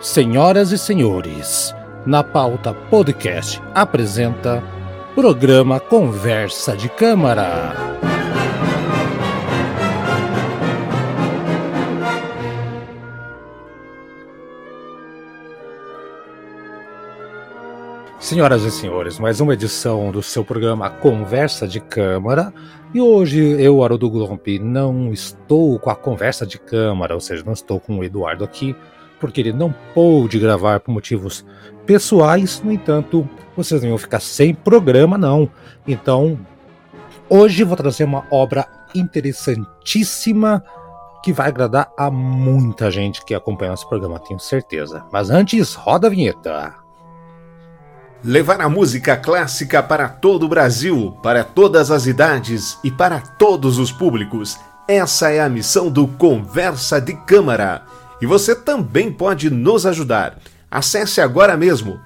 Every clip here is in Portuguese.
Senhoras e senhores, na pauta podcast apresenta programa Conversa de Câmara. Senhoras e senhores, mais uma edição do seu programa Conversa de Câmara. E hoje eu, Haroldo Glomp, não estou com a conversa de câmara, ou seja, não estou com o Eduardo aqui, porque ele não pôde gravar por motivos pessoais. No entanto, vocês não vão ficar sem programa, não. Então, hoje vou trazer uma obra interessantíssima que vai agradar a muita gente que acompanha esse programa, tenho certeza. Mas antes, roda a vinheta. Levar a música clássica para todo o Brasil, para todas as idades e para todos os públicos. Essa é a missão do Conversa de Câmara. E você também pode nos ajudar. Acesse agora mesmo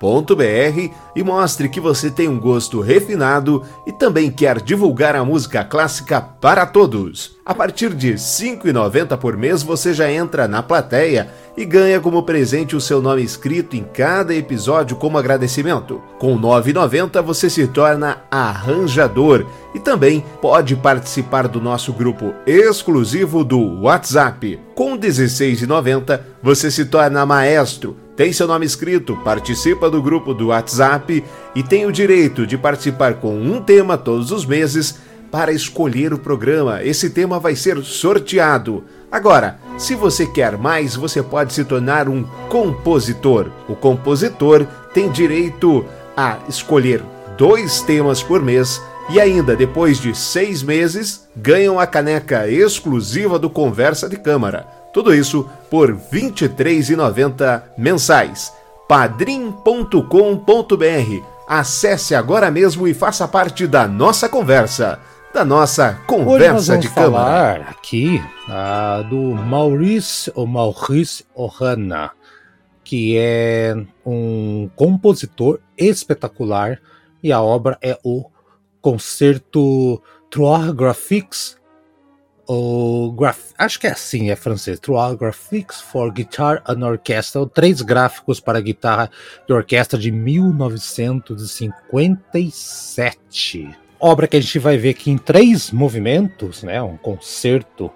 padrim.com.br e mostre que você tem um gosto refinado e também quer divulgar a música clássica para todos. A partir de R$ 5,90 por mês você já entra na plateia e ganha como presente o seu nome escrito em cada episódio como agradecimento. Com R$ 9,90 você se torna arranjador e também pode participar do nosso grupo exclusivo do WhatsApp. Com R$ 16,90 você se torna maestro, tem seu nome escrito, participa do grupo do WhatsApp e tem o direito de participar com um tema todos os meses para escolher o programa. Esse tema vai ser sorteado. Agora, se você quer mais, você pode se tornar um compositor. O compositor tem direito a escolher dois temas por mês e ainda, depois de seis meses, ganham a caneca exclusiva do Conversa de Câmara. Tudo isso por R$ 23,90 mensais. padrim.com.br Acesse agora mesmo e faça parte da nossa conversa da nossa conversa de câmara. falar aqui uh, do Maurice ou Maurice Ohana, que é um compositor espetacular e a obra é o Concerto Trois Graphiques o graf... acho que é assim, é francês. Trois Graphics for Guitar and Orchestra, três gráficos para guitarra de orquestra de 1957 obra que a gente vai ver aqui em três movimentos, né? Um concerto.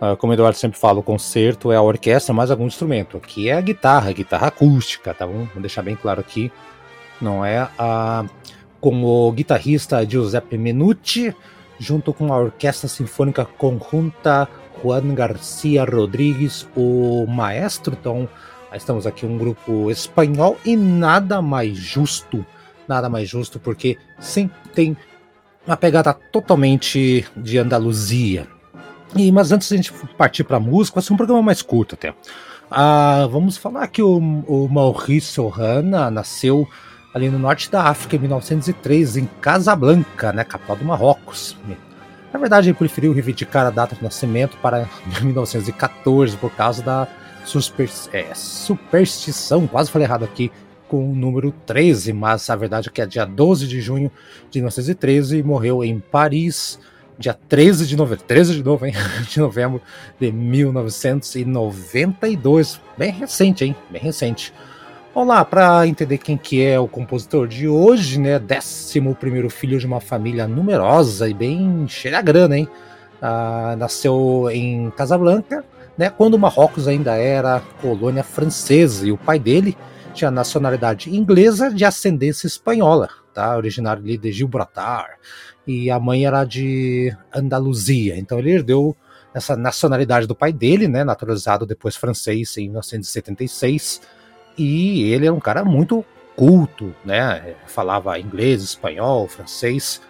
Uh, como o Eduardo sempre fala, o concerto é a orquestra mais algum instrumento. Aqui é a guitarra, a guitarra acústica, tá bom? Vou deixar bem claro aqui. Não é a. Com o guitarrista Giuseppe Menucci, junto com a Orquestra Sinfônica Conjunta Juan Garcia Rodrigues, o maestro. Então, estamos aqui um grupo espanhol e nada mais justo, nada mais justo, porque sempre tem uma pegada totalmente de Andaluzia. E, mas antes de a gente partir para a música, vai ser um programa mais curto até. Ah, vamos falar que o, o Maurício Rana nasceu ali no norte da África em 1903, em Casablanca, né, capital do Marrocos. Na verdade, ele preferiu reivindicar a data de nascimento para 1914 por causa da super, é, superstição, quase falei errado aqui, com o número 13, mas a verdade é que é dia 12 de junho de 1913 e morreu em Paris, dia 13 de novembro, 13 de novembro, de novembro de 1992. Bem recente, hein? Bem recente. Vamos lá, para entender quem que é o compositor de hoje, né? Décimo primeiro filho de uma família numerosa e bem cheia de grana, hein? Ah, nasceu em Casablanca, né? Quando Marrocos ainda era colônia francesa e o pai dele tinha nacionalidade inglesa de ascendência espanhola, tá? Originário de Gibraltar. E a mãe era de Andaluzia. Então ele herdeu essa nacionalidade do pai dele, né? Naturalizado depois francês em 1976. E ele era um cara muito culto, né? Falava inglês, espanhol, francês.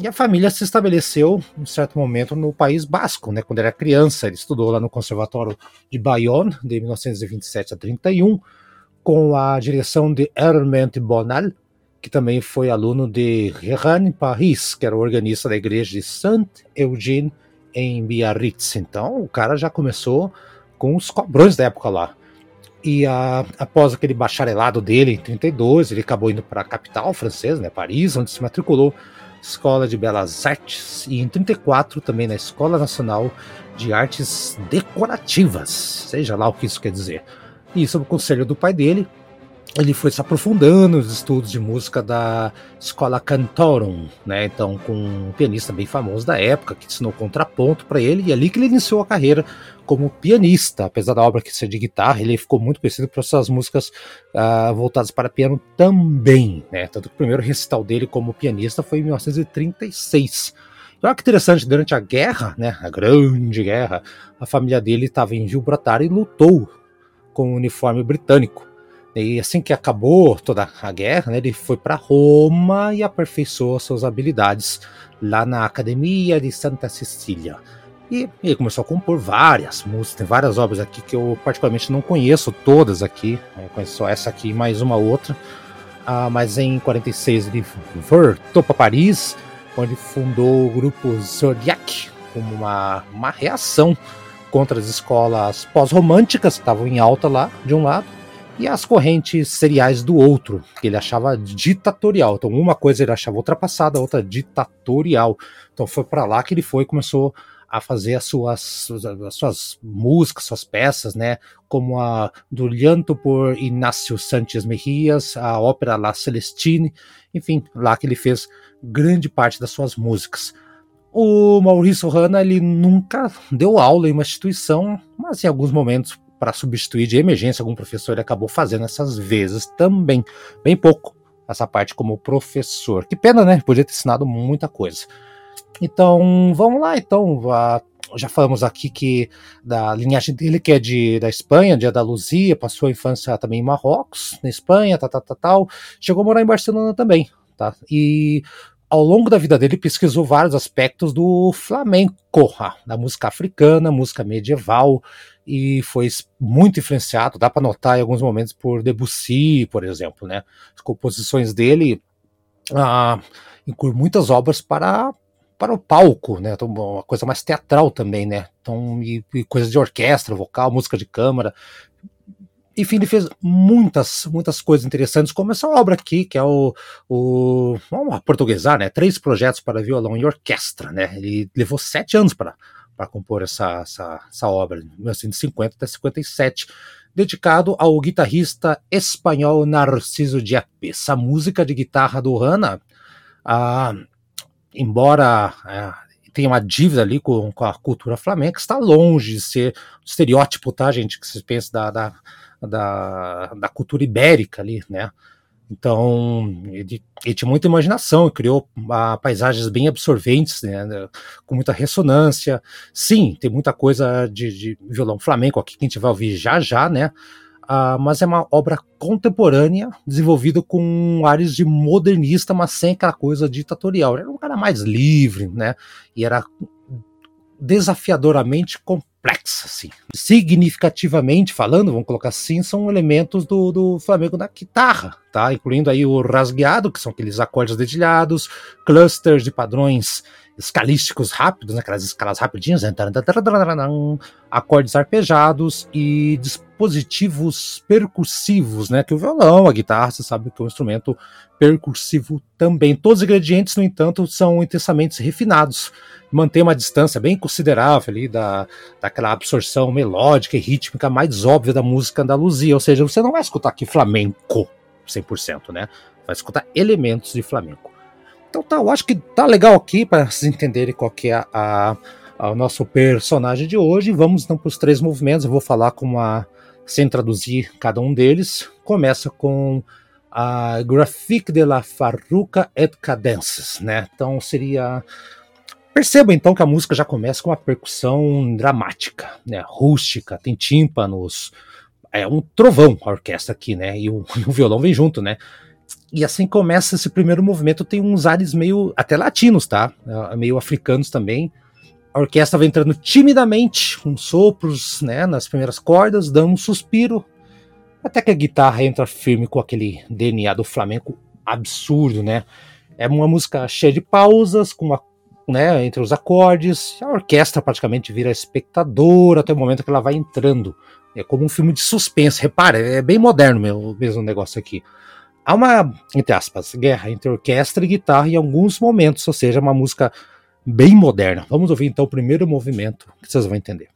E a família se estabeleceu, em certo momento, no País Basco, né? Quando era criança, ele estudou lá no Conservatório de Bayonne, de 1927 a 31 com a direção de Hermant Bonal, que também foi aluno de Rehan Paris, que era organista da igreja de Saint-Eugène em Biarritz. Então o cara já começou com os cobrões da época lá. E a, após aquele bacharelado dele em 32, ele acabou indo para a capital francesa, né, Paris, onde se matriculou Escola de Belas Artes e em 34 também na Escola Nacional de Artes Decorativas, seja lá o que isso quer dizer. E sob o conselho do pai dele, ele foi se aprofundando nos estudos de música da Escola Cantorum, né? Então, com um pianista bem famoso da época que ensinou contraponto para ele, e é ali que ele iniciou a carreira como pianista. Apesar da obra ser de guitarra, ele ficou muito conhecido por suas músicas uh, voltadas para piano também, né? Tanto que o primeiro recital dele como pianista foi em 1936. Então, olha que interessante, durante a guerra, né, a grande guerra, a família dele estava em Gibraltar e lutou com o uniforme britânico. E assim que acabou toda a guerra, né, ele foi para Roma e aperfeiçoou suas habilidades lá na Academia de Santa Cecília. E ele começou a compor várias músicas, tem várias obras aqui que eu particularmente não conheço todas aqui, né, conheço só essa aqui e mais uma outra. Ah, mas em 46 ele voltou para Paris, onde fundou o grupo Zodiac, como uma, uma reação contra as escolas pós-românticas que estavam em alta lá, de um lado, e as correntes seriais do outro, que ele achava ditatorial. Então, uma coisa ele achava ultrapassada, outra ditatorial. Então, foi para lá que ele foi e começou a fazer as suas, as suas músicas, suas peças, né? Como a do Llanto por Inácio Sanches Mejias, a ópera La Celestine, enfim, lá que ele fez grande parte das suas músicas. O Maurício Hanna ele nunca deu aula em uma instituição, mas em alguns momentos para substituir de emergência algum professor, ele acabou fazendo essas vezes também. Bem pouco essa parte como professor. Que pena, né? Podia ter ensinado muita coisa. Então, vamos lá, então. já falamos aqui que da linhagem dele, que é de, da Espanha, de Andaluzia, passou a infância também em Marrocos, na Espanha, tal, tal, tal, tal. Chegou a morar em Barcelona também, tá? E ao longo da vida dele pesquisou vários aspectos do flamenco, da música africana, música medieval, e foi muito influenciado, dá para notar em alguns momentos por Debussy, por exemplo, né? As composições dele ah, incluem muitas obras para para o palco, né? Então, uma coisa mais teatral também, né? Então, e, e coisas de orquestra, vocal, música de câmara. Enfim, ele fez muitas, muitas coisas interessantes, como essa obra aqui, que é o, o vamos portuguesar, né? Três projetos para violão e orquestra, né? Ele levou sete anos para para compor essa, essa, essa obra, de 1950 até 57, dedicado ao guitarrista espanhol Narciso Diep. Essa música de guitarra do Hanna, ah, embora ah, tenha uma dívida ali com, com, a cultura flamenca, está longe de ser um estereótipo, tá, gente, que se pensa da, da, da, da cultura ibérica ali, né? Então, ele, ele, tinha muita imaginação, criou ah, paisagens bem absorventes, né, com muita ressonância. Sim, tem muita coisa de, de, violão flamenco aqui que a gente vai ouvir já já, né? Ah, mas é uma obra contemporânea, desenvolvida com áreas de modernista, mas sem aquela coisa ditatorial. Era um cara mais livre, né? E era desafiadoramente complexa, assim. Significativamente falando, vamos colocar assim, são elementos do, do Flamengo na guitarra, tá? Incluindo aí o rasgueado, que são aqueles acordes dedilhados, clusters de padrões escalísticos rápidos, né? aquelas escalas rapidinhas, né? acordes arpejados e dispositivos percussivos, né? Que o violão, a guitarra, você sabe que é um instrumento percussivo também. Todos os ingredientes, no entanto, são intensamente refinados mantém uma distância bem considerável ali da, daquela absorção melódica e rítmica mais óbvia da música andaluzia. Ou seja, você não vai escutar aqui flamenco 100%, né? Vai escutar elementos de flamenco. Então tá, eu acho que tá legal aqui para vocês entenderem qual que é a, a, nosso personagem de hoje. Vamos então para os três movimentos. Eu vou falar com uma sem traduzir cada um deles. Começa com a Graphique de la Farruca et Cadences, né? Então seria Perceba então que a música já começa com uma percussão dramática, né, rústica, tem tímpanos, é um trovão a orquestra aqui, né, e o, e o violão vem junto, né. E assim começa esse primeiro movimento, tem uns ares meio até latinos, tá? É, meio africanos também. A orquestra vai entrando timidamente, com sopros, né, nas primeiras cordas, dando um suspiro, até que a guitarra entra firme com aquele DNA do flamenco absurdo, né? É uma música cheia de pausas, com uma né, entre os acordes, a orquestra praticamente vira espectador até o momento que ela vai entrando. É como um filme de suspense, repara, é bem moderno mesmo, mesmo o negócio aqui. Há uma, entre aspas, guerra entre orquestra e guitarra em alguns momentos, ou seja, uma música bem moderna. Vamos ouvir então o primeiro movimento que vocês vão entender.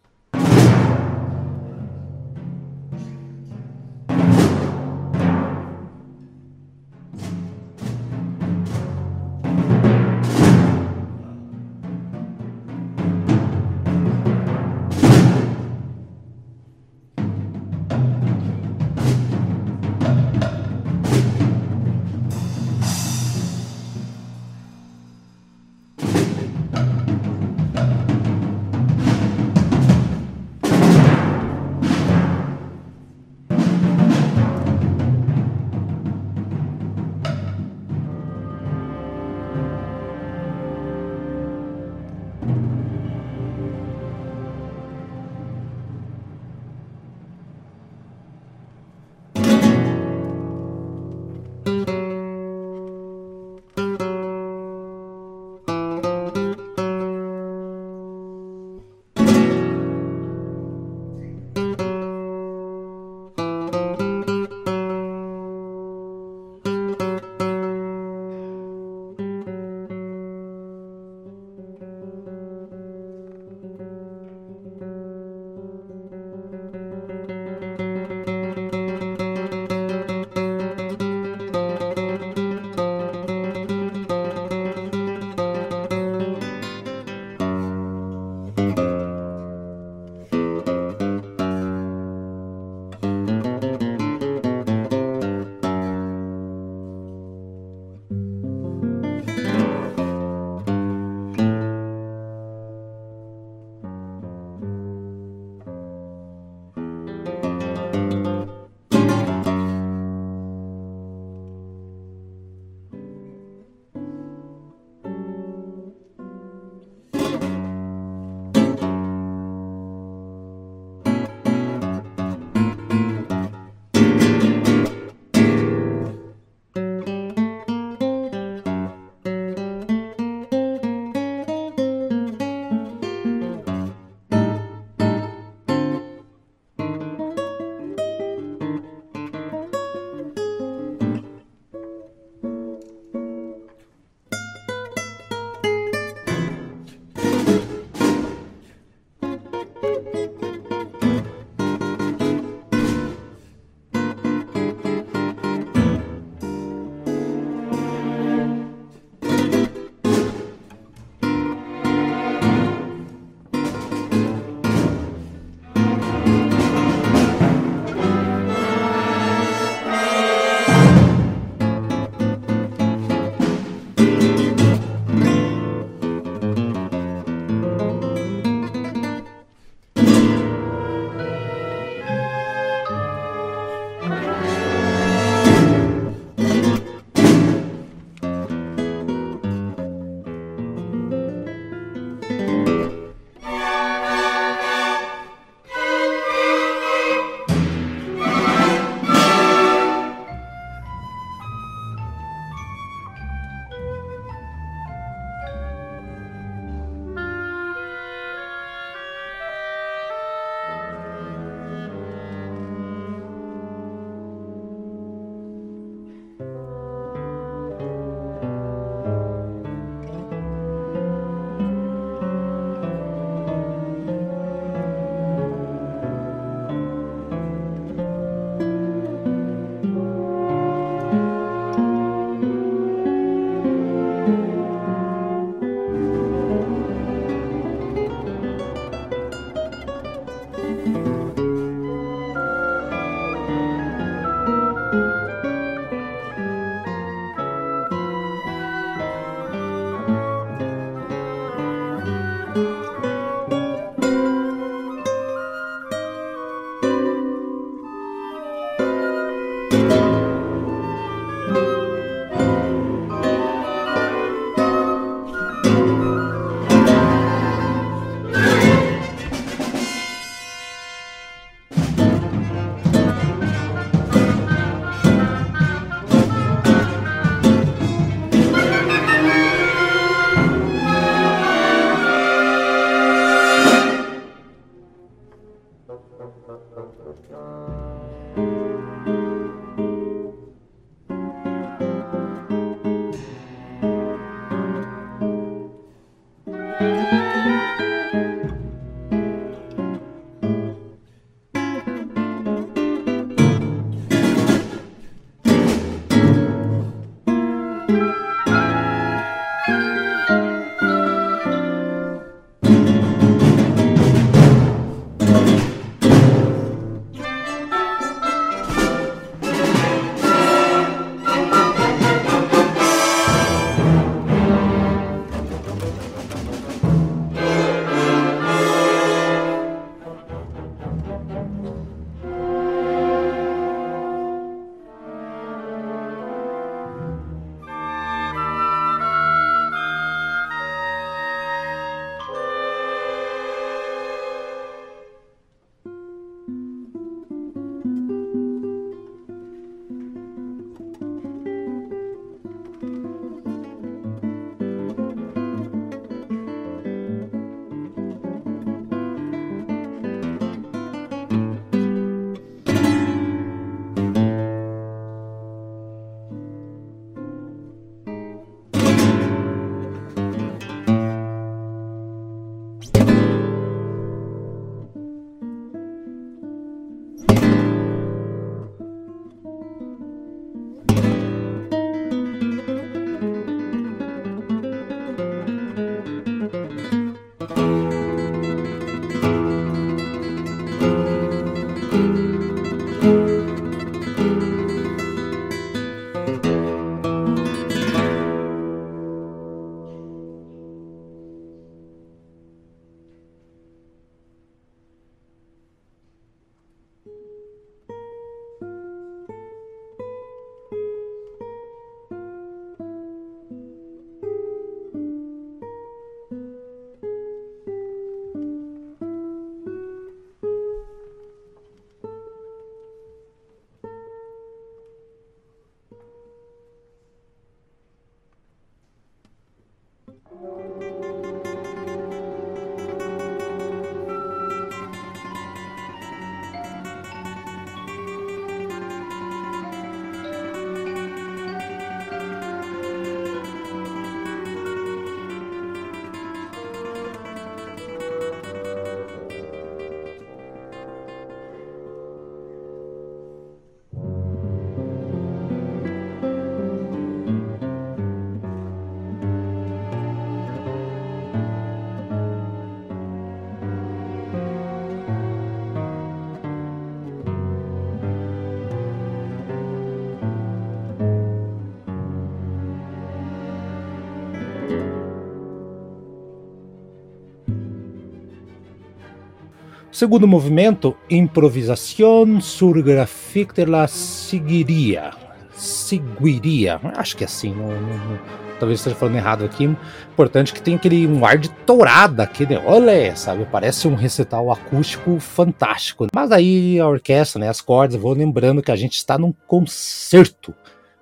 Segundo movimento, improvisação sur graphique de la seguiria. Seguiria. Acho que é assim, não, não, talvez esteja falando errado aqui. Importante que tem aquele um ar de tourada, aquele olé, sabe? Parece um recital acústico fantástico. Mas aí a orquestra, né, as cordas, vou lembrando que a gente está num concerto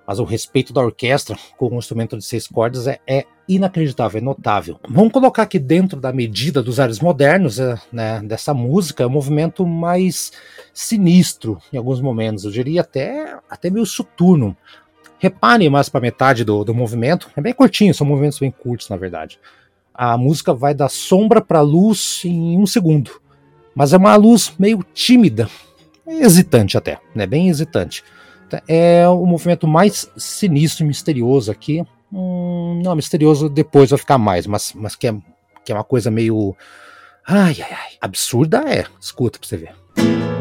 mas o respeito da orquestra com o instrumento de seis cordas é, é inacreditável, é notável. Vamos colocar aqui dentro da medida dos ares modernos é, né, dessa música, é um movimento mais sinistro em alguns momentos, eu diria até, até meio soturno. Reparem mais para metade do, do movimento, é bem curtinho, são movimentos bem curtos, na verdade. A música vai da sombra para a luz em um segundo, mas é uma luz meio tímida, hesitante até, né, bem hesitante é o movimento mais sinistro e misterioso aqui. Hum, não, misterioso depois vai ficar mais, mas, mas que, é, que é uma coisa meio. Ai, ai, ai. Absurda é. Escuta pra você ver.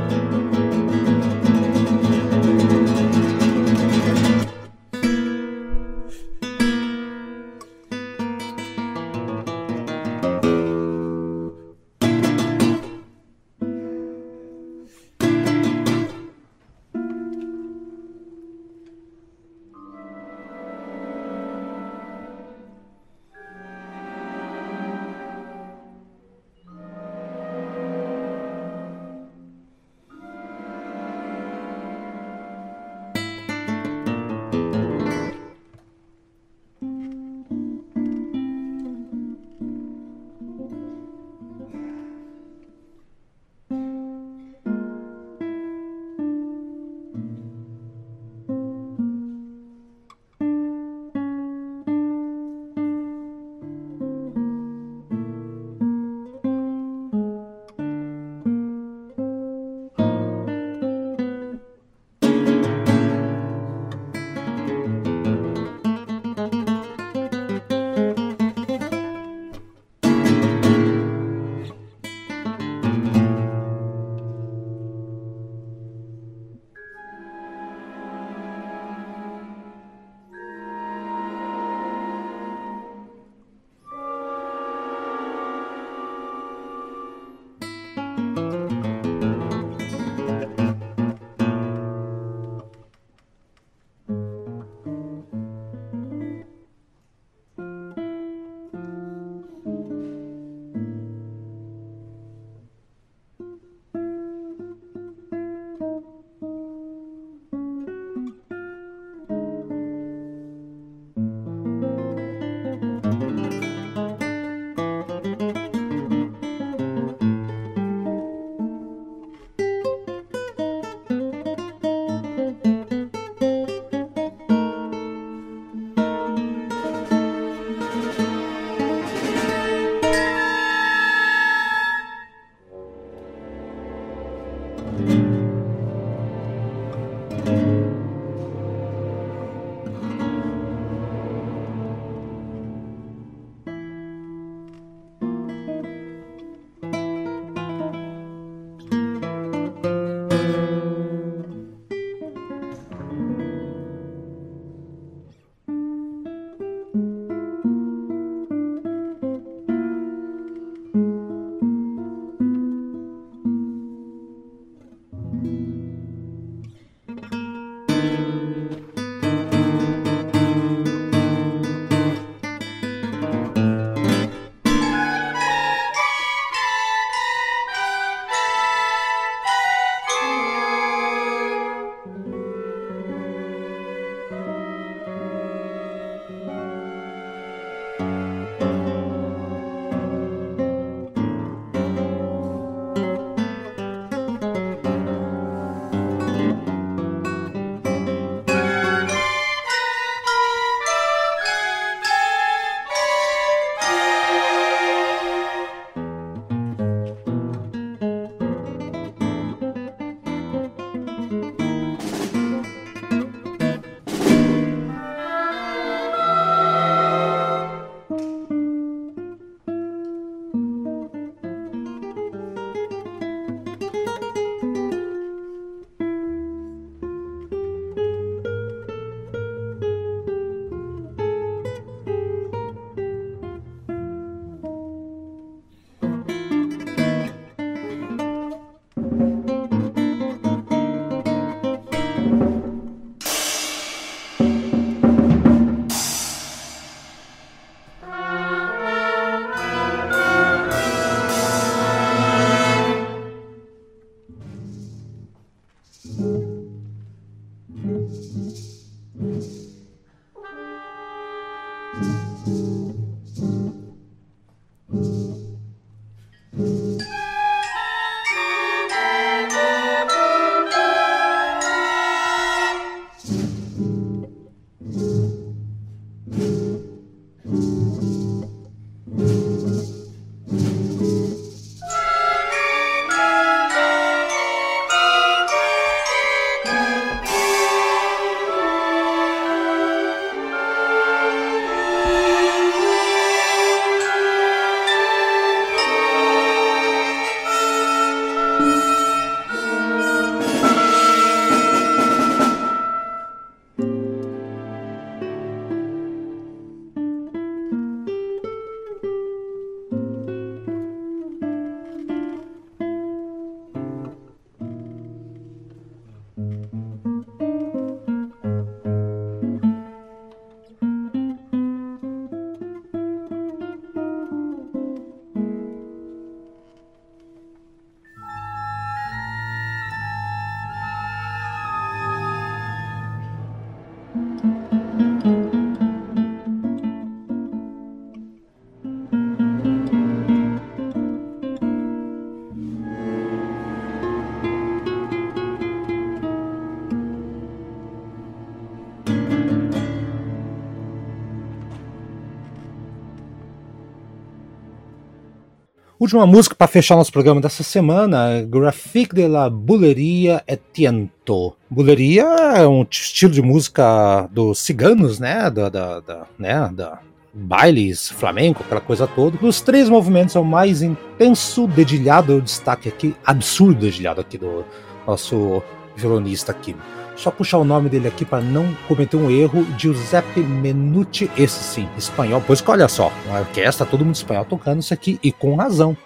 Última música para fechar nosso programa dessa semana, Graphique de la Buleria et Tiento. Buleria é um estilo de música dos ciganos, né? Da, da, da, né? da bailes, flamenco, aquela coisa toda. Os três movimentos é o mais intenso dedilhado, eu destaque aqui, absurdo dedilhado aqui do nosso violonista aqui. Só puxar o nome dele aqui para não cometer um erro. Giuseppe Menucci, esse sim, espanhol. Pois que olha só, uma orquestra, todo mundo espanhol tocando isso aqui, e com razão,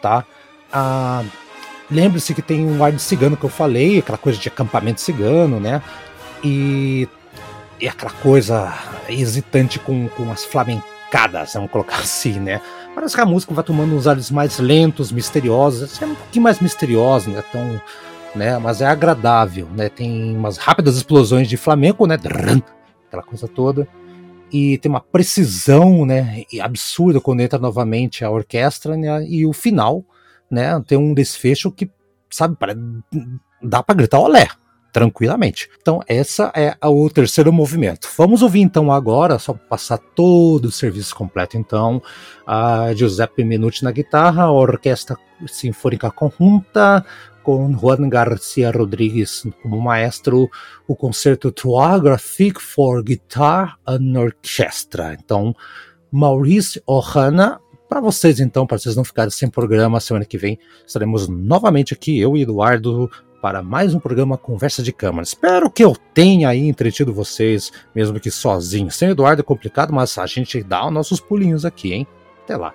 tá? Ah, Lembre-se que tem um ar de cigano que eu falei, aquela coisa de acampamento cigano, né? E, e aquela coisa hesitante com, com as flamencadas, vamos colocar assim, né? Parece que a música vai tomando uns ares mais lentos, misteriosos, é um pouquinho mais misteriosa, né? Tão né? Mas é agradável, né? Tem umas rápidas explosões de flamenco, né? Aquela coisa toda. E tem uma precisão, né? Absurda quando entra novamente a orquestra, né? E o final, né? Tem um desfecho que, sabe, dá para gritar olé, tranquilamente. Então, essa é o terceiro movimento. Vamos ouvir então agora, só passar todo o serviço completo, então, a Giuseppe Minuti na guitarra, a Orquestra Sinfônica Conjunta, com Juan Garcia Rodrigues como maestro, o concerto Trois Graphique for Guitar and Orchestra. Então, Maurice Ohana, para vocês então, para vocês não ficarem sem programa, semana que vem estaremos novamente aqui, eu e Eduardo, para mais um programa Conversa de Câmara. Espero que eu tenha aí entretido vocês, mesmo que sozinho. Sem Eduardo é complicado, mas a gente dá os nossos pulinhos aqui, hein? Até lá.